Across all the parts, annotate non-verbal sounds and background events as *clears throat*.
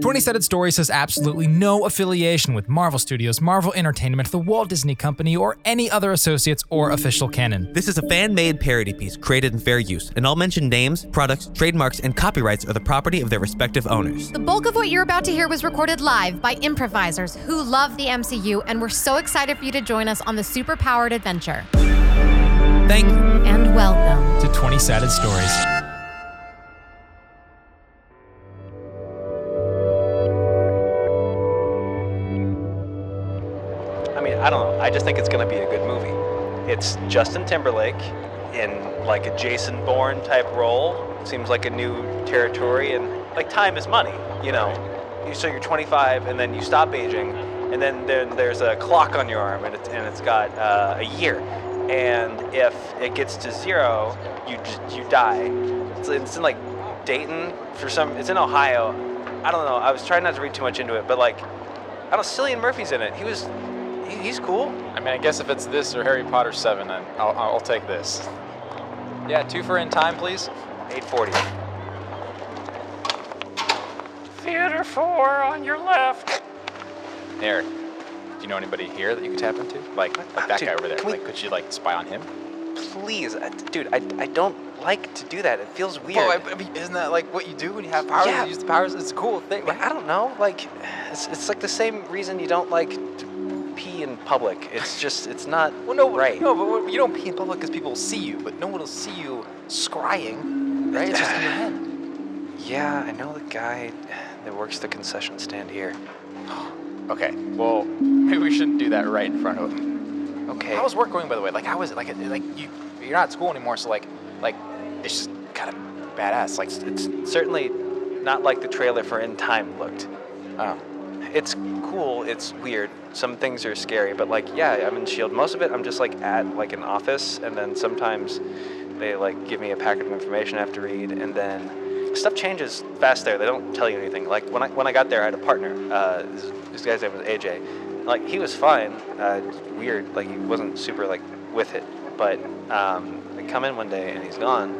20 Sided Stories has absolutely no affiliation with Marvel Studios, Marvel Entertainment, the Walt Disney Company, or any other associates or official canon. This is a fan made parody piece created in fair use, and all mentioned names, products, trademarks, and copyrights are the property of their respective owners. The bulk of what you're about to hear was recorded live by improvisers who love the MCU and we're so excited for you to join us on the super-powered adventure. Thank you. And welcome. To 20 Sided Stories. I just think it's going to be a good movie. It's Justin Timberlake in like a Jason Bourne type role. Seems like a new territory, and like time is money, you know. So you're 25, and then you stop aging, and then there, there's a clock on your arm, and it's, and it's got uh, a year. And if it gets to zero, you you die. It's, it's in like Dayton for some. It's in Ohio. I don't know. I was trying not to read too much into it, but like, I don't. know, Cillian Murphy's in it. He was he's cool. I mean, I guess if it's this or Harry Potter 7, then I'll, I'll take this. Yeah, two for in time, please. 840. Theater 4 on your left. Eric, do you know anybody here that you could tap into? Like, like that Dude, guy over there. can we- Like, could you, like, spy on him? Please, uh, dude, I, I don't like to do that. It feels weird. Well, I, I mean, isn't that, like, what you do when you have powers? Yeah. You use the powers? It's a cool thing, Like, I don't know. Like, it's, it's like the same reason you don't like to pee in public. It's just, it's not Well, no, right. no, but you don't pee in public because people will see you, but no one will see you scrying, right? It's just in your head. *gasps* Yeah, I know the guy that works the concession stand here. *gasps* Okay, well, maybe we shouldn't do that right in front of him. Okay. How's work going, by the way? Like, how is it? Like, like you, you're not at school anymore, so like, like, it's just kind of badass. Like, It's certainly not like the trailer for In Time looked. oh, It's cool. It's weird. Some things are scary, but like, yeah, I'm in Shield. Most of it, I'm just like at like an office, and then sometimes they like give me a packet of information I have to read, and then stuff changes fast there. They don't tell you anything. Like when I when I got there, I had a partner. Uh, this, this guy's name was AJ. Like he was fine. Uh, weird. Like he wasn't super like with it. But um, I come in one day and he's gone,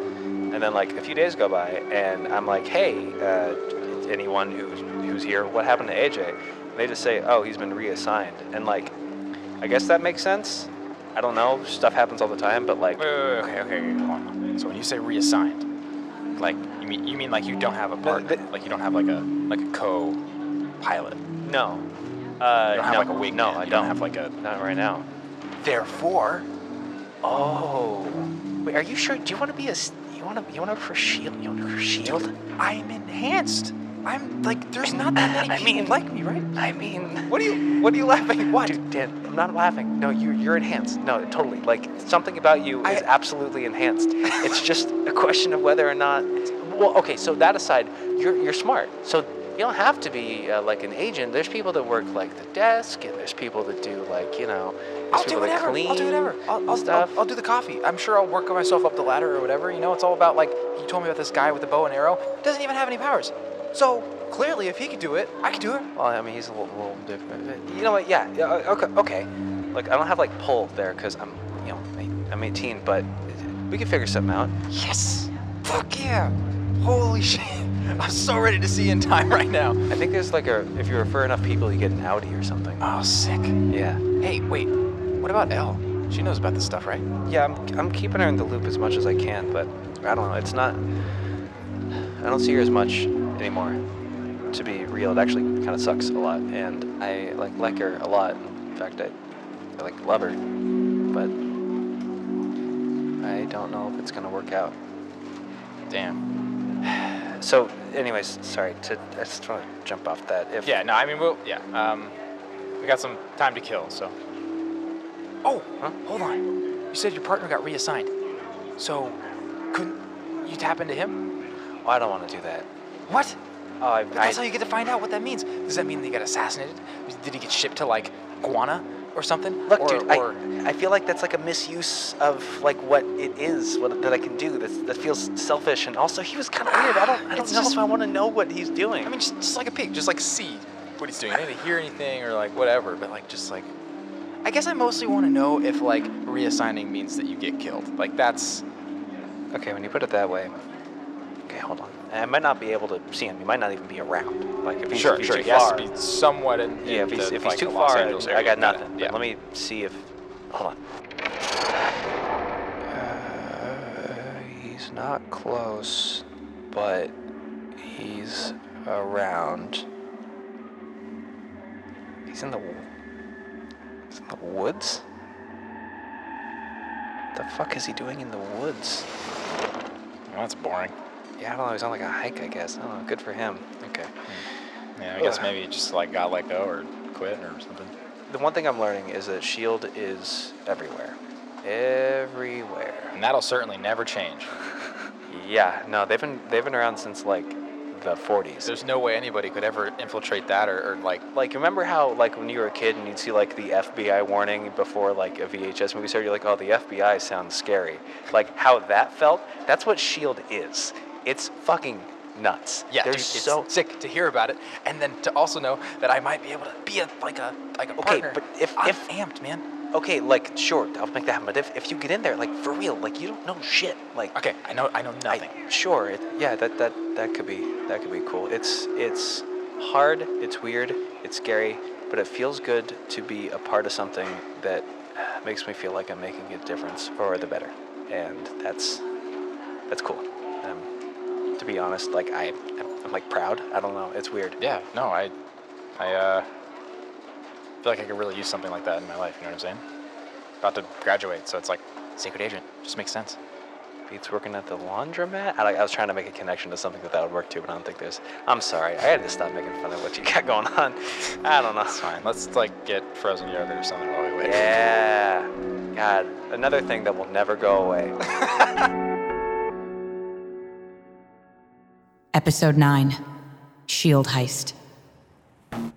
and then like a few days go by, and I'm like, hey, uh, anyone who's who's here, what happened to AJ? And they just say, oh, he's been reassigned, and like, I guess that makes sense. I don't know. Stuff happens all the time, but like, wait, wait, wait, okay, okay, hold on. So when you say reassigned, like, you mean you mean like you don't have a partner, like you don't have like a like a co-pilot. no. Uh, You don't have no, like a wingman. No, I you don't have like a. Not right now. Therefore, Oh. Wait, are you sure? Do you want to be a? You want to? You want to for Shield? You want to for Shield? I'm enhanced. I'm like, there's not that many *laughs* I people mean- like me, right? I mean, What are you? What are you laughing? What? Dude, Dan, I'm not laughing. No, you, you're enhanced. No, totally. Like something about you I- is absolutely enhanced. *laughs* it's just a question of whether or not. Well, okay. So that aside, you're you're smart. So you don't have to be uh, like an agent. There's people that work like the desk, and there's people that do like you know. I'll do whatever. I'll do whatever. I'll, I'll, stuff. I'll, I'll do the coffee. I'm sure I'll work myself up the ladder or whatever. You know, it's all about like you told me about this guy with the bow and arrow. Doesn't even have any powers. So clearly, if he could do it, I could do it. Well, I mean, he's a little, little different. but You know what? Yeah. yeah uh, okay. Okay. Like, I don't have like pull there because I'm, you know, I'm 18, but we can figure something out. Yes. Fuck yeah. Holy *laughs* shit. I'm so ready to see in time right now. I think there's like a, if you refer enough people, you get an Audi or something. Oh, sick. Yeah. Hey, wait. What about Elle? She knows about this stuff, right? Yeah, I'm, I'm keeping her in the loop as much as I can, but I don't know. It's not. I don't see her as much anymore. To be real, it actually kind of sucks a lot, and I like like her a lot. In fact, I, I like love her, but I don't know if it's gonna work out. Damn. *sighs* So, anyways, sorry to. I just want to jump off that. If Yeah, no, I mean, we'll, yeah. Um, we got some time to kill, so. Oh, Huh? hold on. You said your partner got reassigned. So, couldn't you tap into him? Oh, I don't want to do that. What? Oh, I, But that's I, how you get to find out what that means. Does that mean they got assassinated? Did he get shipped to like Guana or something? Look, or, dude, or, I, I feel like that's like a misuse of like what it is, what that I can do. That that feels selfish, and also he was kind of weird. I don't, I *sighs* don't know just- if I want to know what he's doing. I mean, just, just like a pig, just like see what he's doing. I didn't hear anything or like whatever, but like just like. I guess I mostly want to know if like reassigning means that you get killed. Like that's okay, when you put it that way, Okay, hold on. I might not be able to see him. He might not even be around. Like if he's, sure, if he's sure. too He has far. to be somewhat in. yeah, if he's the, if he's like, too far, I got nothing. Yeah. Let me see if. Hold on. Uh, he's not close, but he's around. He's in the. He's in the woods. The fuck is he doing in the woods? Well, that's boring. Yeah, I don't know. He's on like a hike, I guess. I don't know. Good for him. Okay. Hmm. Yeah, I guess maybe he just like got let go or quit or something. The one thing I'm learning is that Shield is everywhere. Everywhere. And that'll certainly never change. *laughs* Yeah, no, they've been they've been around since like the 40s. There's no way anybody could ever infiltrate that or, or like. like remember how like when you were a kid and you'd see like the FBI warning before like a VHS movie started, you're like, oh, the FBI sounds scary. Like how that felt. That's what Shield is. It's fucking nuts. Yeah, they're dude, it's so sick to hear about it, and then to also know that I might be able to be a like a like a Okay, partner. but if- I'm if- amped, man. okay. Like sure, I'll make that happen. But if, if you get in there, like for real, like you don't know shit. Like Okay, I know I know I- nothing. sure. It, yeah, that, that that could be that could be cool. It's it's hard. It's weird. It's scary, but it feels good to be a part of something that makes me feel like I'm making a difference for the better, and that's that's cool. Be honest, like I I'm, I'm like proud. I don't know. It's weird. Yeah, no, I I uh feel like I could really use something like that in my life. You know what I'm saying? About to graduate, so it's like secret agent. Just makes sense. Beats working at the laundromat. I, like, I was trying to make a connection to something that that would work too, but I don't think there's. I'm sorry. I had to stop making fun of what you got going on. *laughs* I don't know. It's fine. Let's like get frozen yogurt or something while we wait. Yeah. God, another thing that will never go away. *laughs* Episode 9 Shield Heist. Oh,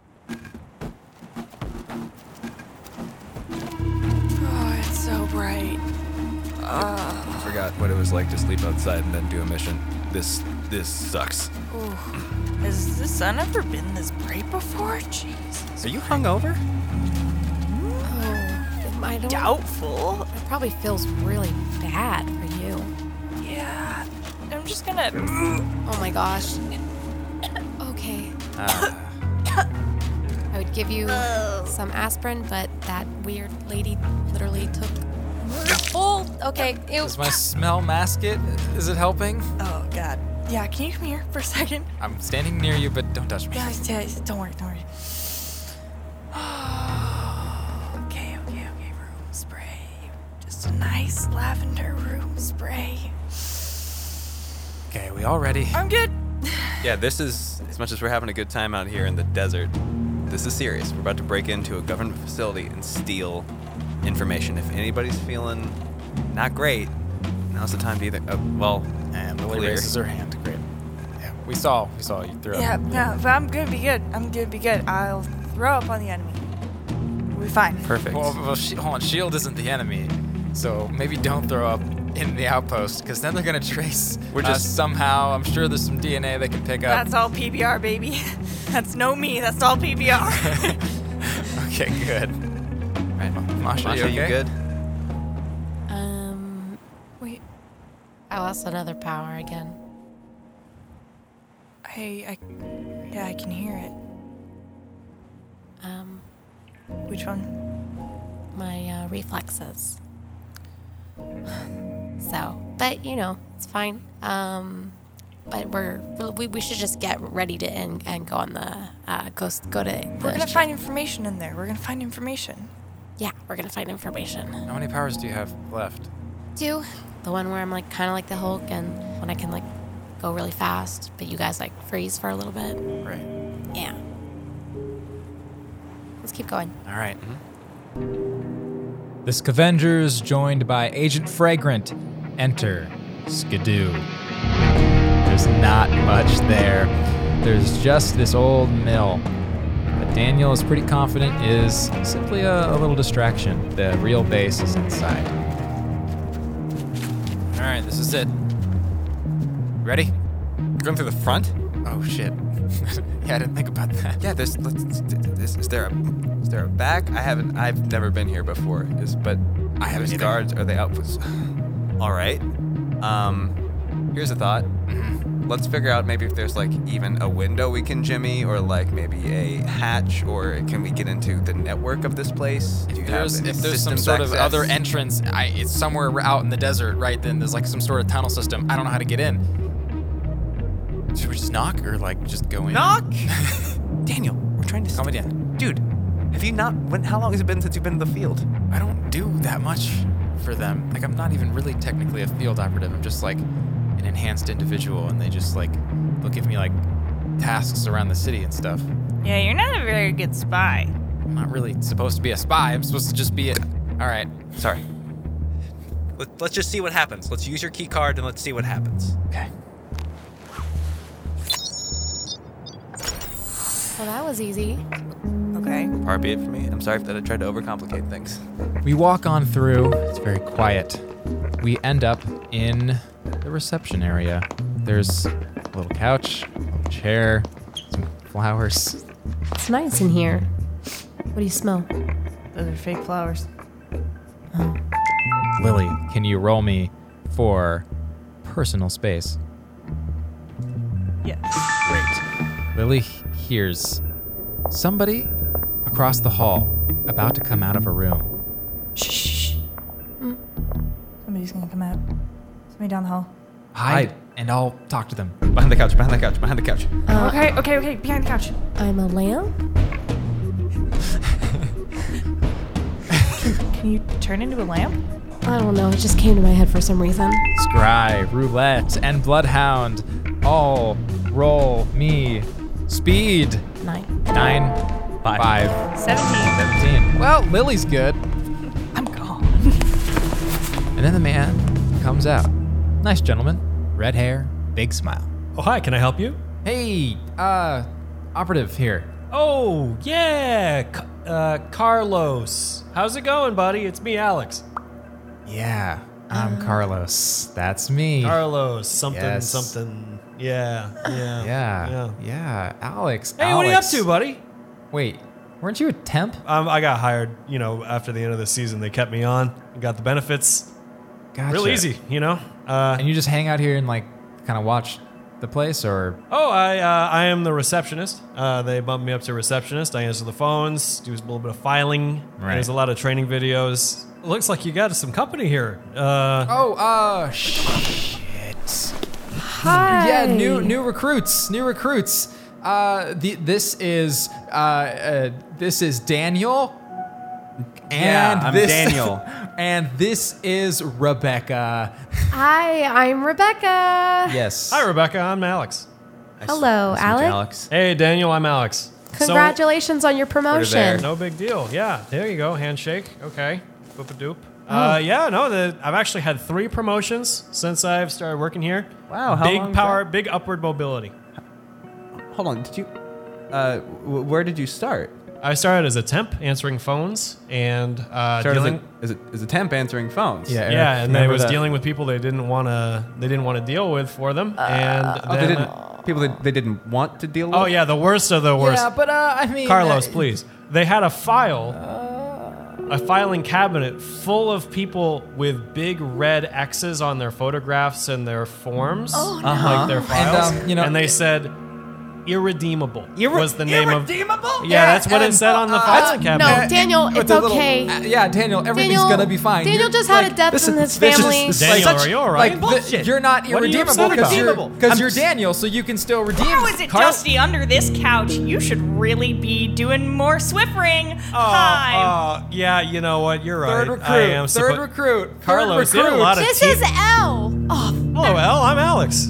it's so bright. I forgot what it was like to sleep outside and then do a mission. This this sucks. Ooh. Has the sun ever been this bright before? Jesus. Are you hungover? Oh, I don't. Doubtful. It probably feels really bad for you. Yeah. I'm just gonna. Oh my gosh. Okay. *coughs* I would give you oh. some aspirin, but that weird lady literally took. Oh, okay. Ew. Does my smell mask it? Is it helping? Oh God. Yeah. Can you come here for a second? I'm standing near you, but don't touch me. Yeah. yeah don't worry. Don't worry. *sighs* okay. Okay. Okay. Room spray. Just a nice lavender room spray. Okay, we all ready? I'm good. Yeah, this is as much as we're having a good time out here in the desert. This is serious. We're about to break into a government facility and steal information. If anybody's feeling not great, now's the time to either. Uh, well, And Lily Clear. raises her hand. Great. Yeah, we saw. We saw you threw Yeah. up. No. But I'm gonna be good. I'm gonna be good. I'll throw up on the enemy. We'll be fine. perfect. Well, well she, hold on. Shield isn't the enemy, so maybe don't throw up in the outpost, because then they're gonna trace We're us just- somehow. I'm sure there's some DNA they can pick up. That's all PBR, baby. *laughs* That's no me. That's all PBR. *laughs* okay, good. Right, Masha, Masha, you, okay? you good? Um. Wait. I lost another power again. I, I, yeah, I can hear it. Um. Which one? My uh, reflexes. *sighs* So, but you know, it's fine. Um. But we're we, we should just get ready to and, and go on the uh go go to the We're gonna ship. find information in there. We're gonna find information. yeah we're gonna find information. How many powers do you have left? Two, the one where I'm like kind of like the Hulk and when I can like go really fast, but you guys like freeze for a little bit. Right. Yeah. Let's keep going. All right. The Scavengers, joined by Agent Fragrant, enter Skidoo. There's not much there. There's just this old mill. But Daniel is pretty confident is simply a, a little distraction. The real base is inside. All right, this is it. Ready? Going through the front? Oh shit. *laughs* yeah, I didn't think about that. Yeah, there's. Let's, this, is there a is there a back? I haven't. I've never been here before. Is but I haven't there's guards. Are they outputs? All right. Um, here's a thought. *clears throat* let's figure out maybe if there's like even a window we can jimmy, or like maybe a hatch, or can we get into the network of this place? Do you If there's, have any if there's some systems sort of access? other entrance, I, it's somewhere out in the desert, right? Then there's like some sort of tunnel system. I don't know how to get in. Should we just knock or like just go in? knock, *laughs* Daniel. We're trying to. Come in. dude. Have you not? When? How long has it been since you've been in the field? I don't do that much for them. Like I'm not even really technically a field operative. I'm just like an enhanced individual, and they just like they'll give me like tasks around the city and stuff. Yeah, you're not a very good spy. I'm not really supposed to be a spy. I'm supposed to just be a. All right. Sorry. Let's just see what happens. Let's use your key card and let's see what happens. Okay. Well, that was easy. Okay. Far be it from me. I'm sorry that I tried to overcomplicate things. We walk on through. It's very quiet. We end up in the reception area. There's a little couch, a little chair, some flowers. It's nice in here. What do you smell? Those are fake flowers. Oh. Lily, can you roll me for personal space? Yes. Great. Lily hears somebody across the hall about to come out of a room. Shh. shh, shh. Mm. Somebody's gonna come out. Somebody down the hall. Hide, and I'll talk to them. Behind the couch. Behind the couch. Behind the couch. Uh, okay, okay, okay. Behind the couch. I'm a lamp. *laughs* Can you turn into a lamp? I don't know. It just came to my head for some reason. Scry, Roulette, and Bloodhound all roll me speed. Nine. Nine, Five. five, 17. 17. Well, Lily's good. I'm gone. *laughs* And then the man comes out. Nice gentleman, red hair, big smile. Oh, hi, can I help you? Hey, uh, operative here. Oh, yeah, Ca- uh, Carlos. How's it going, buddy? It's me, Alex. Yeah, I'm Carlos. That's me. Carlos, something, Yes. something. Yeah, yeah. yeah, yeah. yeah, Alex. Hey, what are you up to, buddy? Wait, weren't you a temp? Um, I got hired, you know, after the end of the season. They kept me on, got the benefits. Gotcha. Real easy, you know? Uh, And you just hang out here and like kind of watch the place, or oh, I uh, I am the receptionist. Uh, they bumped me up to receptionist. I answer the phones, do a little bit of filing. Right. There's a lot of training videos. Looks like you got some company here. Uh, oh, uh. Hi. Yeah, new new recruits, new recruits. Uh, the this is uh, uh this is Daniel. And Yeah, I'm this, Daniel. *laughs* and this is Rebecca. Hi, I'm Rebecca. Yes. Hi, Rebecca. I'm Alex. Hello, Alex. Alex. Hey, Daniel. I'm Alex. So- Congratulations on your promotion. no big deal. Yeah, there you go. Handshake. Okay. Boop a doop. Oh. Uh, yeah, no, the, I've actually had three promotions since I've started working here. Wow, how big long is power, that? big upward mobility. Hold on. Did you? Uh, w- where did you start? I started as a temp answering phones and uh, Started dealing. as, a, as, a, as a temp answering phones. Yeah, yeah, and I remember was that- dealing with people they didn't want to. They didn't want to deal with for them. and Oh, they then, didn't. People that they didn't want to deal with. oh yeah, the worst of the worst. Yeah, but uh, I mean, Carlos, uh, please. They had a file, a filing cabinet full of people with big red X's on their photographs and their forms, like their files. And, um, you know- and they said irredeemable Irre- was the name irredeemable? of. Yeah, that's what it and- said on the uh, filing No. Daniel, with it's the little- okay. uh, yeah, Daniel, everything's Daniel, gonna be fine. Daniel You're- just had a death this in his this is- family. this is Daniel, like- are you all right? Like, Bullshit. the, you're not What are you irredeemable upset because you're about? I'm you're Daniel, so you can still redeem. How is it Carl- dusty under this couch? You should really be doing more Swiffering. Hi. Oh, yeah, you know what? You're right. Third recruit. I am third recruit. Carlos, third you had a recruit. lot of This teeth. is L. Oh, Hello, Al. I'm Alex.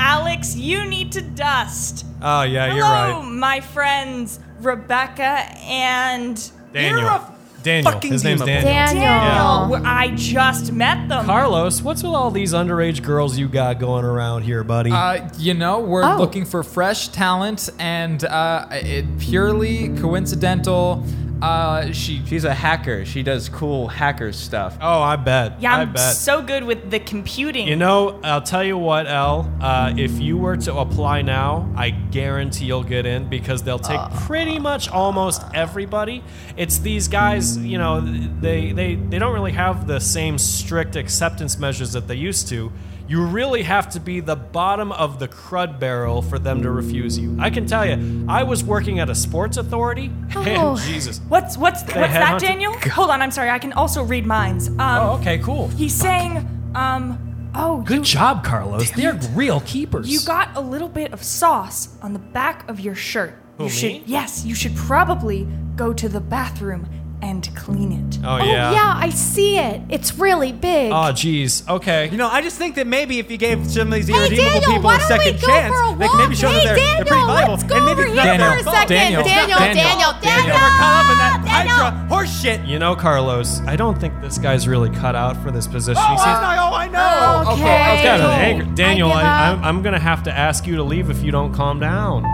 Hi, Alex. You need to dust. Oh yeah, Hello, you're right. Hello, my friends Rebecca and Daniel. Daniel. fucking His name's demon. Daniel. Daniel. Daniel. I just met them. Carlos, what's with all these underage girls you got going around here, buddy? Uh, you know, we're Oh. looking for fresh talent, and uh, it purely coincidental. Uh, she She's a hacker. She does cool hacker stuff. oh, I bet. yeah, I I'm bet. so good with the computing. you know, I'll tell you what, El. Uh, if you were to apply now, I guarantee you'll get in because they'll take pretty much almost everybody. It's these guys, you know, they, they, they don't really have the same strict acceptance measures that they used to. You really have to be the bottom of the crud barrel for them to refuse you. I can tell you, I was working at a sports authority, *laughs* Oh. Jesus. What's what's what's that, Daniel? *laughs* Hold on, I'm sorry. I can also read minds. Um, Oh, okay, cool. He's saying, um, oh, Good you, job, Carlos. They're real keepers. you got a little bit of sauce on the back of your shirt. Who, you should, yes, you should probably go to the bathroom and clean it. Oh, Oh, yeah. yeah, I see it. It's really big. Oh, jeez. Okay. You know, I just think that maybe if you gave some of these Hey, irredeemable Daniel, people why a don't second we go chance, for a they can maybe show Hey, that they're, they're pretty Daniel, viable. let's go and maybe over it's here not for a their fault. second. Daniel, Daniel, Daniel. Daniel, Daniel, We're caught up in that Daniel. Hydra horse shit. You know, Carlos, I don't think this guy's really cut out for this position. Oh, He seems- I know, I know. Oh, okay. He's got an I anger. Daniel, give I, up. I'm, I'm gonna have to ask you to leave if you don't calm down.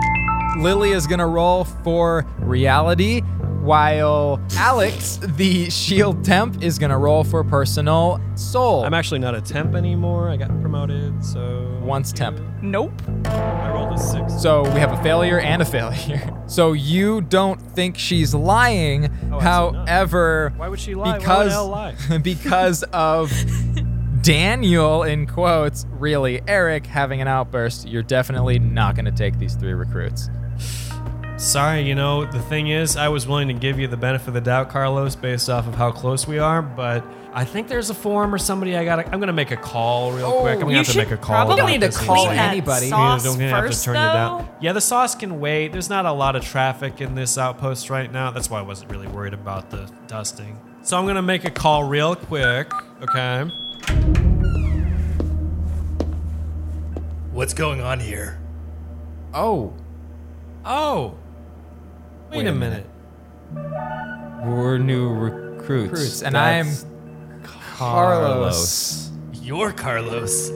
Lily is gonna roll for reality, while Alex, the shield temp, is gonna roll for personal soul. I'm actually not a temp anymore. I got promoted, so Once temp. Nope. I rolled a six. So we have a failure and a failure. *laughs* So you don't think she's lying. Oh, absolutely. However, Why would she lie? Why would Because hell lie? *laughs* because of Daniel in quotes, really Eric having an outburst, you're definitely not going to take these three recruits. Sorry, you know, the thing is, I was willing to give you the benefit of the doubt, Carlos, based off of how close we are, but I think there's a form or somebody I gotta. I'm gonna make a call real Oh, quick. I'm gonna you have to make a call. probably about need to call incident. anybody. Sauce I'm gonna have to turn you though. down. Yeah, the sauce can wait. There's not a lot of traffic in this outpost right now. That's why I wasn't really worried about the dusting. So I'm gonna make a call real quick. Okay. What's going on here? Oh, Oh. Wait, Wait a a minute. We're new recruits. recruits, and That's I'm Carlos. You're Carlos.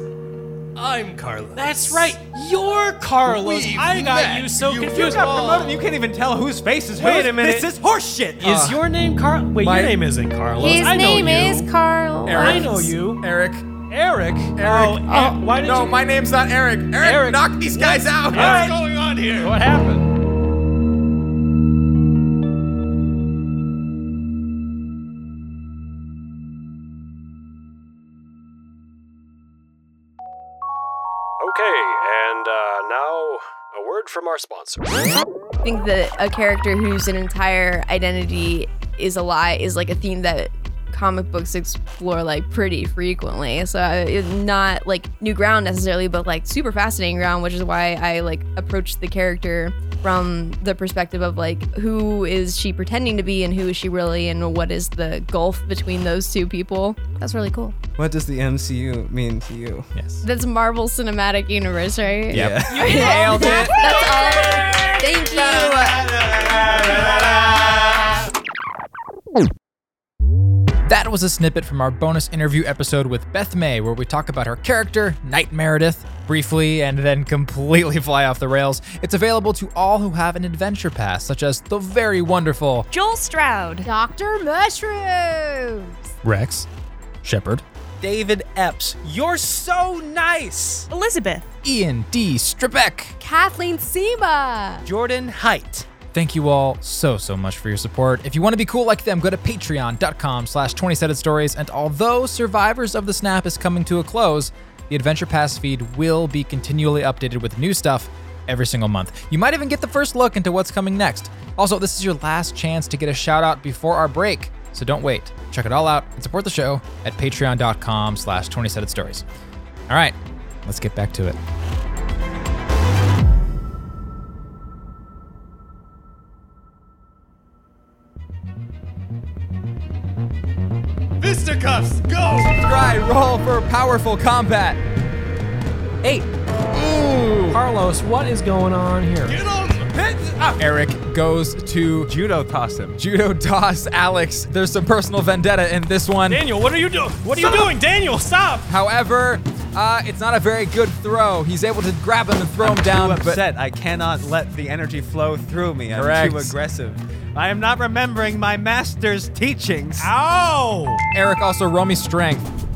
I'm Carlos. That's right. You're Carlos. We've I got met. you so You confused. got promoted. You can't even tell whose face is Wait whose. a minute. This is horse shit. Is your name Carl? Wait, my- your name isn't Carlos. His I know name you. is Carl. I know you. Eric. Eric. Eric. Oh, eh, why did no, you? my name's not Eric. Eric, Eric. knock these guys out. What's going on here? What happened? Our sponsor. I think that a character whose entire identity is a lie is like a theme that comic books explore like pretty frequently. So uh, it's not like new ground necessarily, but like super fascinating ground, which is why I like approached the character from the perspective of like who is she pretending to be and who is she really and what is the gulf between those two people. That's really cool. What does the MCU mean to you? Yes. That's Marvel Cinematic Universe, right? Yep. Yeah. *laughs* You nailed it. That's all. Thank you. That was a snippet from our bonus interview episode with Beth May, where we talk about her character, Knight Meredith, briefly and then completely *laughs* fly off the rails. It's available to all who have an adventure pass, such as the very wonderful Joel Stroud. Dr. Mushrooms. Rex, Shepard, David Epps, you're so nice. Elizabeth. Ian D. Stripek. Kathleen Sema. Jordan Height. Thank you all so, so much for your support. If you want to be cool like them, go to patreon.com slash 20 stories. And although Survivors of the Snap is coming to a close, the Adventure Pass feed will be continually updated with new stuff every single month. You might even get the first look into what's coming next. Also, this is your last chance to get a shout out before our break, so don't wait. Check it all out and support the show at patreon.com slash 20 stories. All right, let's get back to it. Roll for powerful combat. Eight. Ooh. Carlos, what is going on here? Get on Eric goes to Judo toss him. judo toss Alex. There's some personal vendetta in this one. Daniel, what are you doing? What are you doing? Daniel, stop! However, uh, it's not a very good throw. He's able to grab him and throw him down, too but upset. I cannot let the energy flow through me. I'm Correct. too aggressive. I am not remembering my master's teachings. Ow! Eric also roll me strength.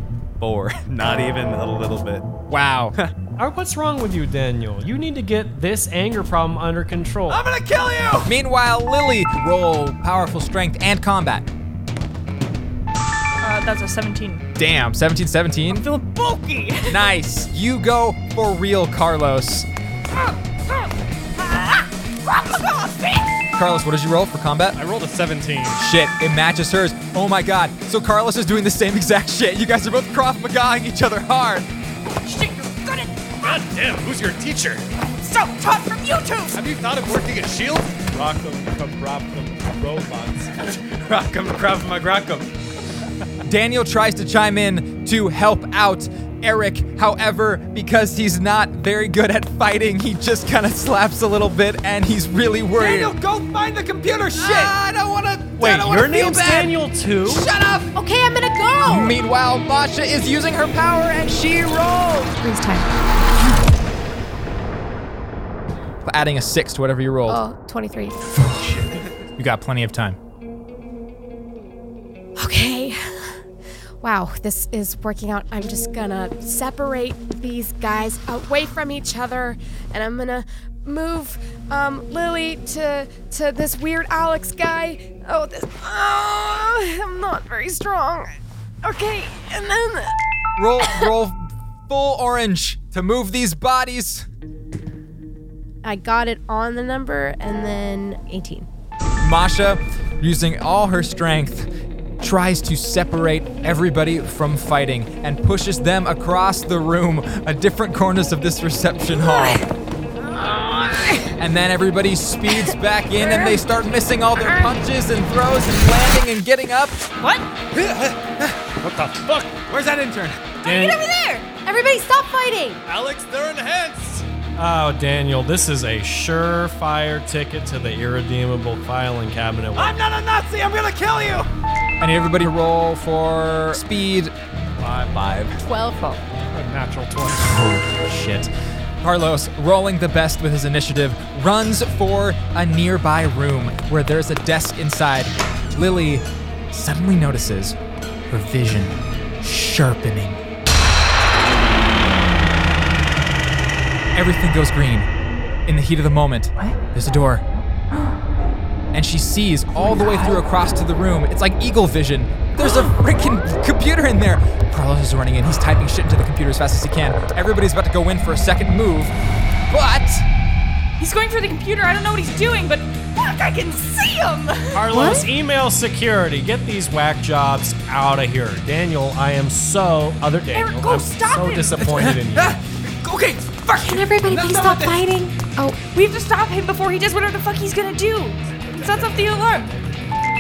Four. *laughs* Not even a little bit. Wow. *laughs* What's wrong with you, Daniel? You need to get this anger problem under control. I'm gonna kill you! Meanwhile, Lily roll powerful strength and combat. Uh, that's a 17. Damn, 17 17. Feeling bulky. *laughs* Nice. You go for real, Carlos. Carlos, what did you roll for combat? I rolled a 17. Shit, it matches hers. Oh my god. So Carlos is doing the same exact shit. You guys are both Krav Magaing each other hard. Shit, you're good at God damn, who's your teacher? so taught from YouTube. Have you thought of working at S.H.I.E.L.D.? Rock'em, Rock'em, robots. Rock'em, Krav Magrac'em. Daniel tries to chime in to help out Eric. However, because he's not very good at fighting, he just kind of slaps a little bit and he's really worried. Daniel, go find the computer. Shit. I don't want to. Wait, your name's Daniel too? Shut up! Okay, I'm gonna go. Meanwhile, Masha is using her power and she rolls. Freeze time. Adding a six to whatever you rolled. Oh, 23. *laughs* You got plenty of time. Okay. Wow, this is working out. I'm just gonna separate these guys away from each other, and I'm gonna move um, Lily to to this weird Alex guy. Oh, this. Oh, I'm not very strong. Okay, and then. Roll, roll full orange to move these bodies. I got it on the number, and then 18. Masha, using all her strength, tries to separate everybody from fighting and pushes them across the room, a different corners of this reception hall. And then everybody speeds back in and they start missing all their punches and throws and landing and getting up. What? What the fuck? Where's that intern? Dan- Get over there! Everybody stop fighting! Alex, they're enhanced. oh, Daniel, this is a surefire ticket to the irredeemable filing cabinet. I'm not a Nazi. I'm gonna kill you. I need everybody to roll for speed. Five. Five. 12. A natural 20. Oh, shit. Carlos, rolling the best with his initiative, runs for a nearby room where there's a desk inside. Lily suddenly notices her vision sharpening. Everything goes green. In the heat of the moment, there's a door. And she sees all the way through across to the room. It's like eagle vision. There's a freaking computer in there. Carlos is running in. He's typing shit into the computer as fast as he can. Everybody's about to go in for a second move. But He's going for the computer. I don't know what he's doing, but fuck, I can see him. Carlos, email security. Get these whack jobs out of here. Daniel, I am so other Daniel. Eric, go I'm stop so him. disappointed in you. *laughs* Okay, fuck. Can everybody please stop fighting? Oh, We have to stop him before he does whatever the fuck he's gonna do. Sets off the alarm.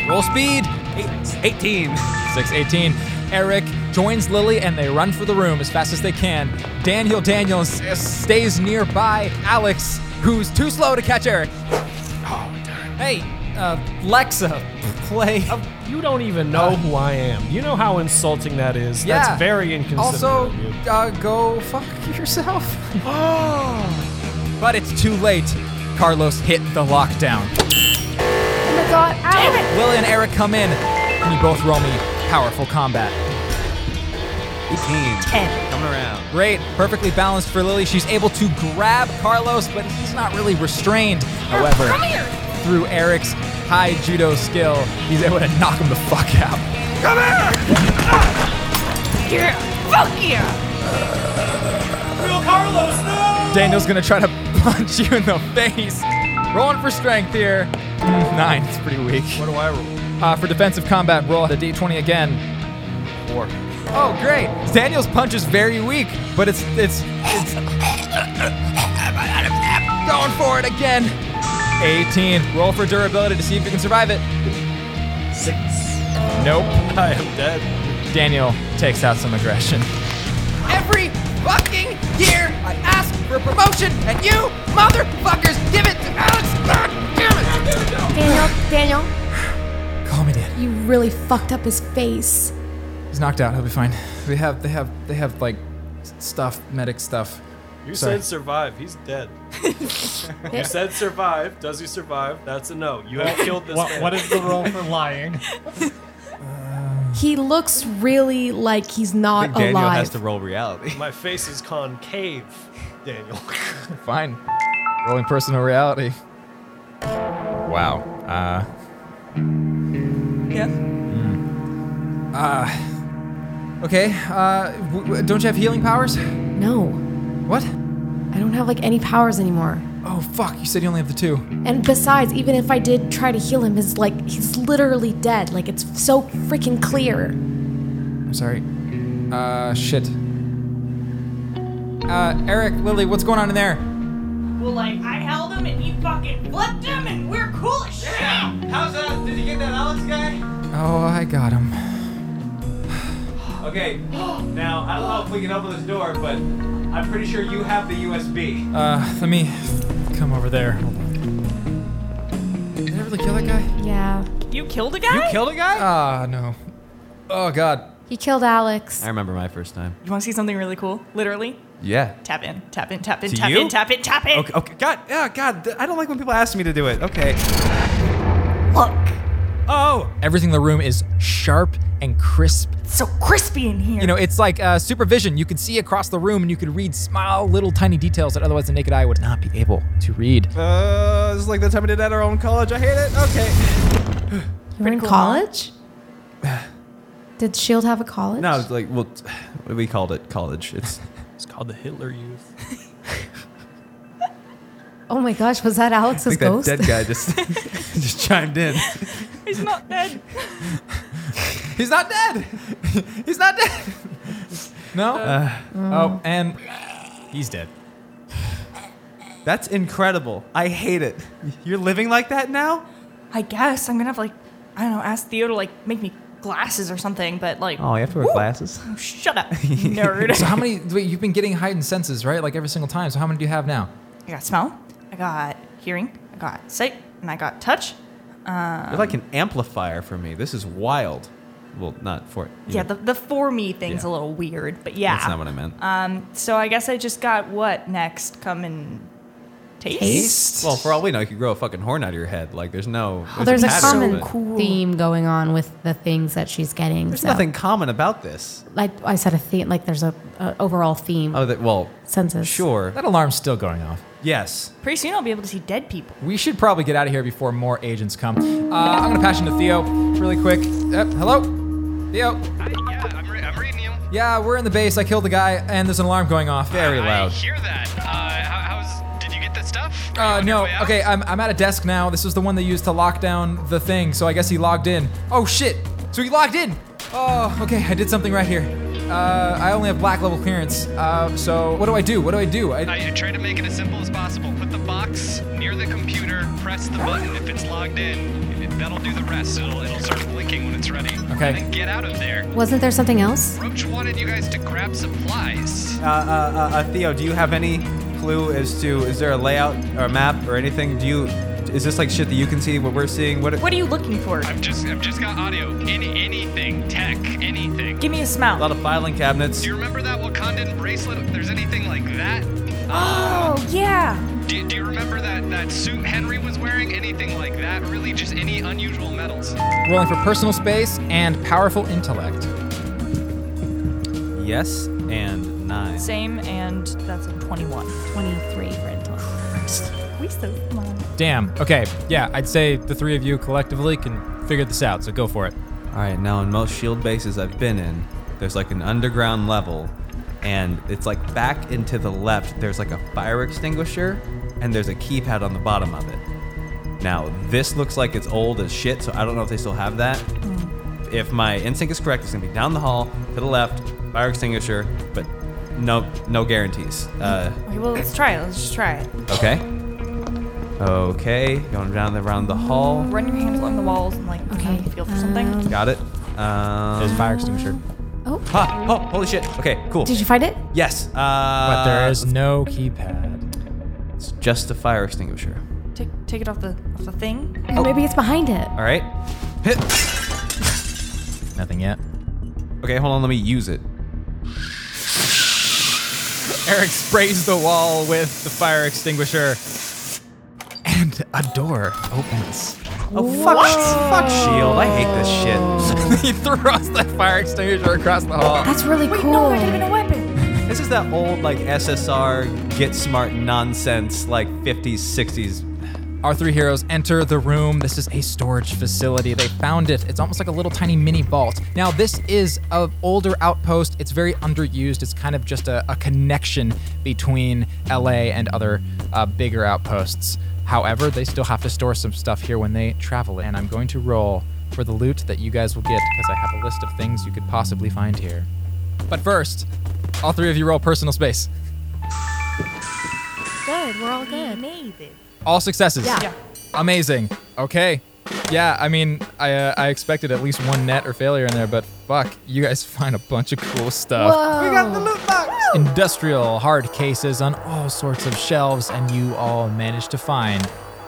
roll speed. Eight, 18. 618. Eric joins Lily and they run for the room as fast as they can. Daniel Daniels stays nearby Alex, who's too slow to catch Eric. Hey, uh, Lexa, play. You don't even know who I am. You know how insulting that is. Yeah. That's very inconsiderate. Also, of you. uh, go fuck yourself. but it's too late. Carlos hit the lockdown. My god. Damn it! Lily and Eric come in. Can you both roll me powerful combat? 18. 10. Coming around. Great, perfectly balanced for Lily. She's able to grab Carlos, but he's not really restrained. However, Come here. through Eric's high judo skill, he's able to knock him the fuck out. Come here! Yeah. Fuck yeah. Real Carlos, no! Daniel's gonna try to *laughs* punch you in the face. Rolling for strength here. *laughs* Nine, it's pretty weak. what do I roll? Uh, for defensive combat, roll the d20 again. Four. Oh, great. Daniel's punch is very weak, but it's it's it's going for it again. 18. Roll for durability to see if you can survive it. Six. Nope. *laughs* I am dead. Daniel takes out some aggression. Every fucking year I ask for a promotion, and you motherfuckers give Daniel, Daniel, Call me Dad. you really fucked up his face. He's knocked out. He'll be fine. They have they have they have like stuff, medic stuff. You Sorry. said survive. He's dead. *laughs* you said survive. Does he survive? That's a no. You have killed this What, man. what is the role for *laughs* lying? Uh, he looks really like he's I not think Daniel alive. has to roll reality. My face is concave, Daniel. *laughs* Fine. Rolling personal reality. Wow. Uh. Yeah. Mm. Uh. Okay. Uh, w- w- don't you have healing powers? No. What? I don't have like any powers anymore. Oh fuck! You said you only have the two. And besides, even if I did try to heal him, his like he's literally dead. Like it's so freaking clear. I'm sorry. Uh, shit. Uh, Eric, Lily, what's going on in there? Well, like, I held him and he fucking flipped him and we're cool as shit. How's that? Did you get that Alex guy? Oh, I got him. Okay, now I don't know if we can open this door, but I'm pretty sure you have the USB. Uh, let me come over there. Hold on. Did I really kill that guy? Yeah. You killed a guy? You killed a guy? Ah, no. Oh god. He killed Alex. I remember my first time. You want to see something really cool? Literally, Yeah. tap in, tap in, tap in, To tap you? in, tap in, tap in. Okay, okay. God, yeah, God. th- I don't like when people ask me to do it. Okay. Look, Oh, Everything in the room is sharp and crisp. it's so crispy in here. You know, it's like uh, supervision. You can see across the room and you can read small, little, tiny details that otherwise the naked eye would not be able to read. uh, this is like the time we did at our own college. I hate it. Okay. You were in cool, college? *sighs* *sighs* *sighs* Did Shield have a college? No, it's like well, *sighs* we called it college. It's *laughs* It's called the Hitler Youth. *laughs* Oh my gosh, was that I Alex's think that ghost? dead guy *laughs* just just chimed in. He's not dead. He's not dead. He's not dead. No. Uh, oh, and he's dead. *sighs* That's incredible. I hate it. You're living like that now? I guess I'm gonna have like, I don't know, ask Theo to like make me glasses or something. But like, Oh, you have to wear glasses. oh, shut up, *laughs* nerd. So how many? Wait, you've been getting heightened senses, right? Like every single time. So how many do you have now? I got smell, I got hearing, I got sight, and I got touch. Um, You're like an amplifier for me. This is wild. Well, not for yeah, know, the, the for me thing's Yeah. a little weird, but yeah. That's not what I meant. Um, so I guess I just got what next? Come and taste. Well, for all we know, you could grow a fucking horn out of your head. Like, there's no. Well, there's a pattern, common but theme going on with the things that she's getting. There's so. nothing common about this. Like I said, a theme. Like there's a, a overall theme. Oh, that well, Census. sure. That alarm's still going off. Yes. Pretty soon I'll be able to see dead people. We should probably get out of here before more agents come. Uh, I'm gonna pass you to Theo really quick. Yep, hello, Theo. yeah, I'm, re- I'm reading you. Yeah, we're in the base. I killed the guy, and there's an alarm going off. Very I loud. hear that. Uh, how, how's? Did get the stuff? Uh, no. Okay, I'm, I'm at a desk now. This was the one they used to lock down the thing, so I guess he logged in. Oh shit! So he logged in. Oh, okay. I did something right here. Uh, I only have black level clearance. Uh, so what do I do? What do I do? I, I try to make it as simple as possible. Put the box near the computer. Press the button. If it's logged in, that'll do the rest. It'll it'll start blinking when it's ready. Okay. And then get out of there. Wasn't there something else? Roach wanted you guys to grab supplies. Uh, uh, uh, uh, Theo, do you have any clue as to is there a layout or a map or anything? Do you is this like shit that you can see what we're seeing? What? What are you looking for? I've just I've just got audio. Any anything tech anything. Give me a smell. A lot of filing cabinets. Do you remember that Wakandan bracelet? If there's anything like that. Oh yeah. Do, do you remember that, that suit Henry was wearing? Anything like that? Really, just any unusual metals? rolling for personal space and powerful intellect. Yes and nine. Same, and that's a 21. 23 for intellect. We so smart. Damn. Okay. Yeah, I'd say the three of you collectively can figure this out. So go for it. All right, now in most shield bases I've been in, there's like an underground level, and it's like back into the left. There's like a fire extinguisher, and there's a keypad on the bottom of it. Now this looks like it's old as shit, so I don't know if they still have that. Mm. If my instinct is correct, it's gonna be down the hall to the left, fire extinguisher, but no no guarantees. Uh, Okay, well let's try it. Let's just try it. okay. Okay, going down the, around the hall. Run your hands along the walls and like okay. feel for something. Got it. Um, There's a fire extinguisher. Oh. Ha, oh, holy shit. Okay, cool. Did you find it? Yes. Uh, But there is no keypad. It's just a fire extinguisher. Take take it off the off the thing. Oh, maybe it's behind it. All right. Hit. Nothing yet. Okay, hold on. Let me use it. Eric sprays the wall with the fire extinguisher, and a door opens. Oh fuck! Fuck shield. I hate this shit. *laughs* he throws the fire extinguisher across the hall. That's really Wait, cool. no, not even a weapon. This is that old like SSR get smart nonsense like 50s 60s. Our three heroes enter the room. This is a storage facility. They found it. It's almost like a little tiny mini vault. Now, this is an older outpost. It's very underused. It's kind of just a, a connection between LA and other uh, bigger outposts. However, they still have to store some stuff here when they travel, and I'm going to roll for the loot that you guys will get because I have a list of things you could possibly find here. But first, all three of you roll personal space. Good. We're all good. All successes. Yeah. Yeah. Amazing. Okay. Yeah, I mean, I uh, I expected at least one net or failure in there, but fuck, you guys *laughs* find a bunch of cool stuff. Whoa. We got the loot box. Industrial hard cases on all sorts of shelves, and you all managed to find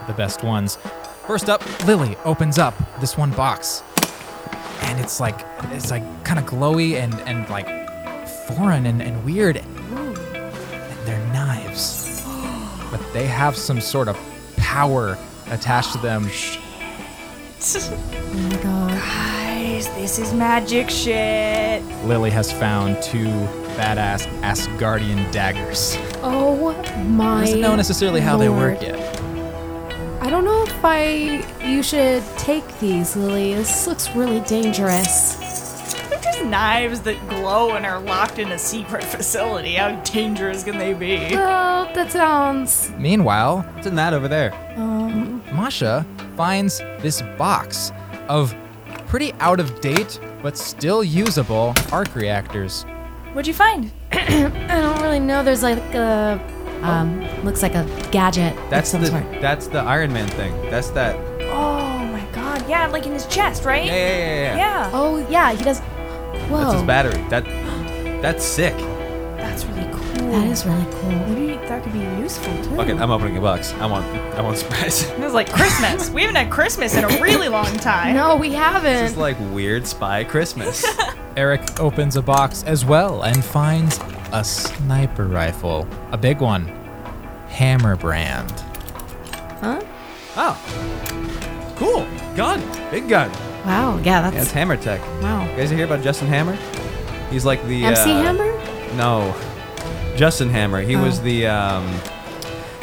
the best ones. First up, Lily opens up this one box, and it's like it's like kind of glowy and and like foreign and, and weird. But they have some sort of power attached to them. *laughs* Oh my god. Guys, this is magic shit. Lily has found two badass Asgardian daggers. Oh my. Doesn't know necessarily how they work yet. I don't know if I. You should take these, Lily. This looks really dangerous. They're knives that glow and are locked in a secret *laughs* facility. How dangerous can they be? Well, that sounds. Meanwhile, what's in that over there? Um. Masha finds this box of pretty out of date but still usable arc reactors. What'd you find? *clears throat* I don't really know. There's like a. Um, looks like a gadget. That's the that's the Iron Man thing. That's that. Oh my god, yeah, like in his chest, right? Yeah, yeah, yeah, yeah. Yeah. Oh yeah, he does. Whoa. That's his battery. That that's sick. That's really cool. That is really cool. Maybe that could be useful too. Okay, I'm opening a box. I want I want surprise. It was like Christmas. *laughs* we haven't had Christmas in a really long time. No, we haven't. is like weird spy Christmas. *laughs* Eric opens a box as well and finds a sniper rifle, a big one, Hammer brand. Huh? oh, cool. Gun. Big gun. Wow. Yeah, Yeah, that's. it's Hammer Tech. wow. You guys hear about Justin Hammer? He's like the MC uh, Hammer? No, Justin Hammer. He was Oh. the um,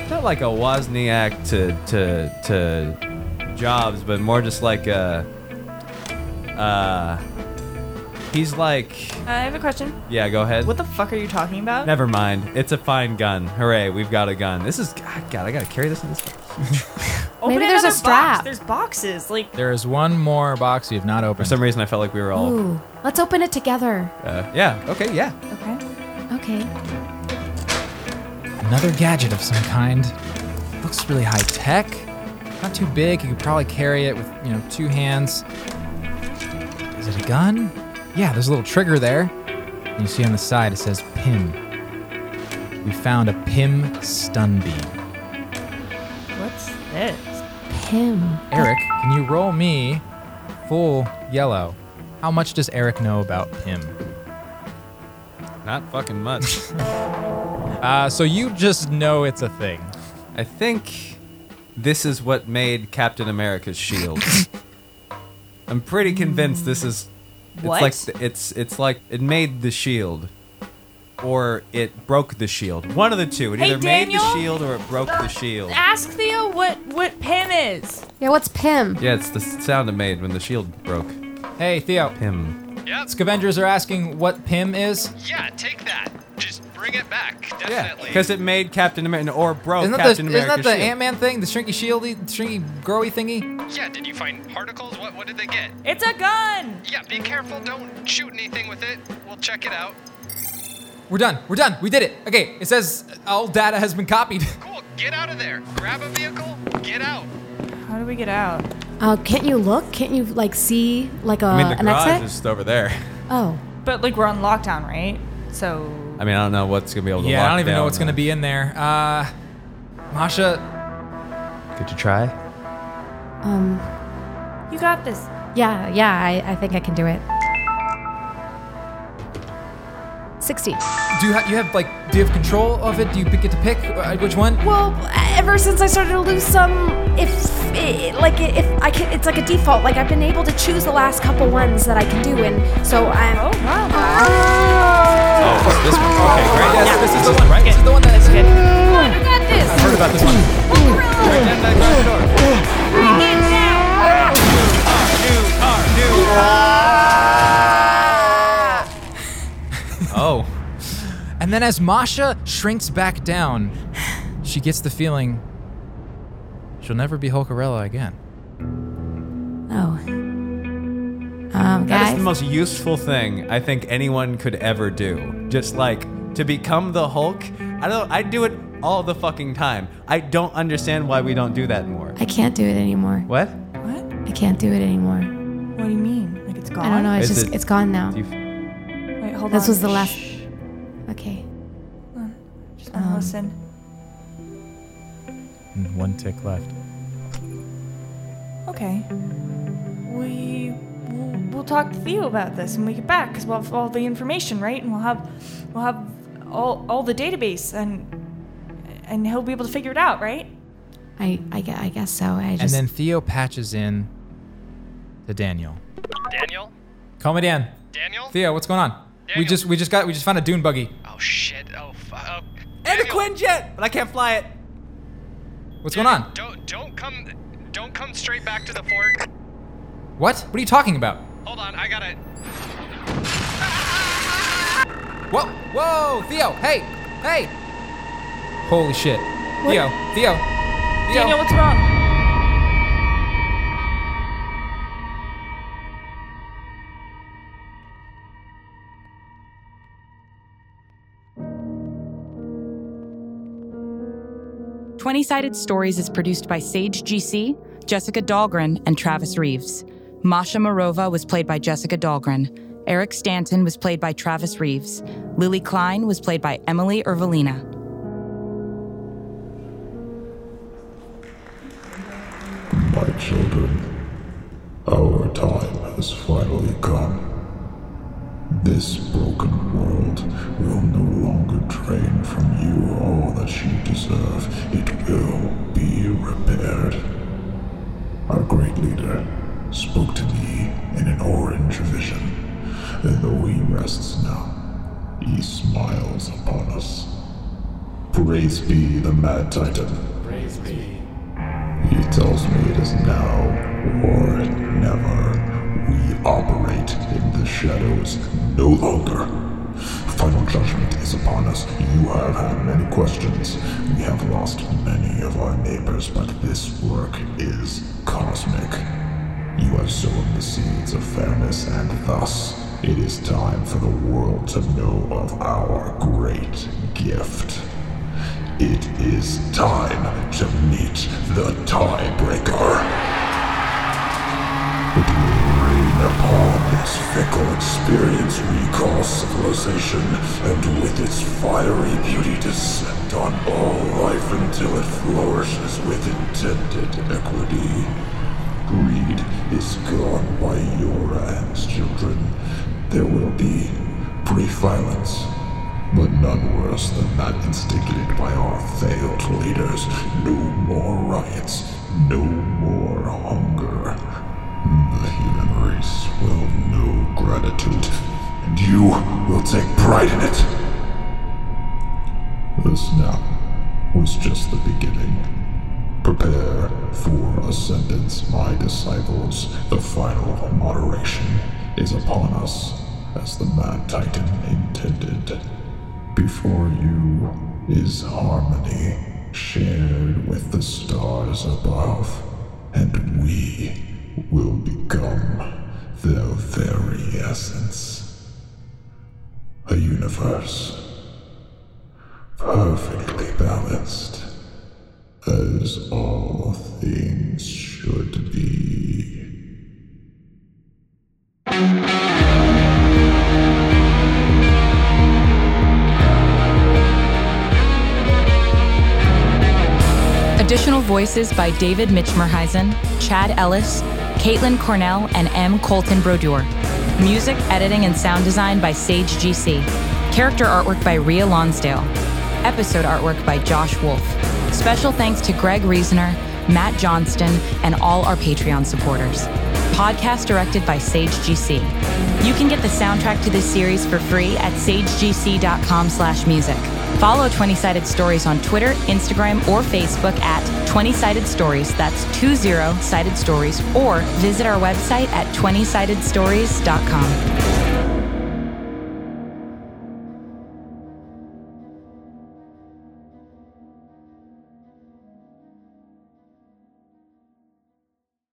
not like a Wozniak to to to Jobs, but more just like a uh, he's like I have a question. yeah. Go ahead. What the fuck are you talking about? Never mind. It's a fine gun. Hooray! We've got a gun. This is God. God I gotta carry this in this. *laughs* Open Maybe there's a strap. Box. There's boxes. Like There is one more box you have not opened. For opened. some reason, I felt like we were all. Ooh. Let's open it together. Uh, yeah. Okay. Yeah. okay. Okay. Another gadget of some kind. Looks really high tech. Not too big. You could probably carry it with, you know, two hands. Is it a gun? Yeah, there's a little trigger there. And you see on the side it says Pym. We found a Pym stun beam. What's this? Him. Eric, can you roll me full yellow? How much does Eric know about Pym? Not fucking much. *laughs* Uh, so you just know it's a thing. I think this is what made Captain America's shield. *laughs* I'm pretty convinced this is. It's What? like it's it's like it made the shield, or it broke the shield. One of the two. It Hey, either made Daniel? the shield or it broke the shield. Ask Theo what what Pym is. Yeah, what's Pym? Yeah, it's the sound it made when the shield broke. Hey, Theo. Him. Yep. Scavengers are asking what Pym is. Yeah, take that. Just bring it back. Yeah, Definitely. because it made Captain America or broke Isn't that, Captain the, isn't America's that the shield. Ant Man thing? The shrinky shieldy, shrinky growy thingy? Yeah, did you find particles? What what did they get? It's a gun. Yeah, be careful. Don't shoot anything with it. We'll check it out. We're done. We're done. We did it. Okay, it says all data has been copied. *laughs* Cool. Get out of there. Grab a vehicle. Get out. How do we get out? Uh, can't you look? Can't you like see like a I mean, the an garage exit? is just over there. Oh. But like we're on lockdown, right? So I mean, I don't know what's gonna be able to. Yeah, I lock don't even know down what's gonna be in there. Uh, Masha, Could you try? Um. you got this. Yeah. Yeah. I, I think I can do it. Sixty. do you have you have like do you have control of it? Do you get to pick uh, which one? Well, ever since I started to lose some, if it, like if I can, it's like a default. Like I've been able to choose the last couple ones that I can do, and so I'm. Oh wow. Oh, this one. Okay, great. Yes, this is the one, right? This is the one that is good. I got got this. I've heard about this one. Right down that garage door. Bring it down. New car, new Oh. And then as Masha shrinks back down, she gets the feeling she'll never be Hulkarella again. Oh. Um, That is guys. the most useful thing I think anyone could ever do. Just like to become the Hulk. I don't. I do it all the fucking time. I don't understand why we don't do that more. I can't do it anymore. What? What? I can't do it anymore. What do you mean? Like it's gone? I don't know. It's Is just it- it's gone now. You- Wait, hold on. this was the last. Shh. Okay. Just wanna Um, listen. And one tick left. Okay. We we'll, we'll talk to Theo about this when we get back because we'll have all the information, right? And we'll have we'll have all all the database and and he'll be able to figure it out, right? I I, gue- I guess so. I just... And then Theo patches in to Daniel. Daniel? Call me Dan. Daniel? Theo, what's going on? We just we just got we just found a dune buggy. Oh shit. Oh fuck. Oh, And a Quinjet, but I can't fly it. What's going on? don't don't come don't come straight back to the fort. What? What are you talking about? Hold on, I gotta Whoa! Whoa! Theo! Hey! Hey! Holy shit! Theo! Theo! Theo! Daniel, what's wrong? Twenty Sided Stories is produced by Sage GC, Jessica Dahlgren, and Travis Reeves. Masha Morova was played by Jessica Dahlgren. Eric Stanton was played by Travis Reeves. Lily Klein was played by Emily Ervelina. My children, our time has finally come. This broken world will no longer drain from you all that you deserve. It will be repaired. Our great leader spoke to me in an orange vision, and though he rests now, he smiles upon us. Praise be the Mad Titan. Praise be. He tells me it is now or never. Operate in the shadows no longer. Final judgment is upon us. You have had many questions. We have lost many of our neighbors, but this work is cosmic. You have sown the seeds of fairness, and thus it is time for the world to know of our great gift. It is time to meet the tiebreaker. Upon this fickle experience we call civilization, and with its fiery beauty descend on all life until it flourishes with intended equity. Greed is gone by your hands, children. There will be brief violence, but none worse than that instigated by our failed leaders. No more riots, no more hunger. The will know gratitude, and you will take pride in it. This now was just the beginning. Prepare for ascendance, my disciples. The final moderation is upon us, as the Mad Titan intended. Before you is harmony, shared with the stars above, and we will very essence. A universe perfectly balanced, as all things should be. Additional voices by David Mitchmerheisen, Chad Ellis, Caitlin Cornell, and M. Colton Brodeur. Music, editing, and sound design by Sage GC. Character artwork by Rhea Lonsdale. Episode artwork by Josh Wolf. Special thanks to Greg Reasoner, Matt Johnston, and all our Patreon supporters. Podcast directed by Sage GC. You can get the soundtrack to this series for free at sagegc.com slash music. Follow 20 Sided Stories on Twitter, Instagram, or Facebook at 20 Sided Stories. That's 20 Sided Stories. Or visit our website at 20sidedstories.com.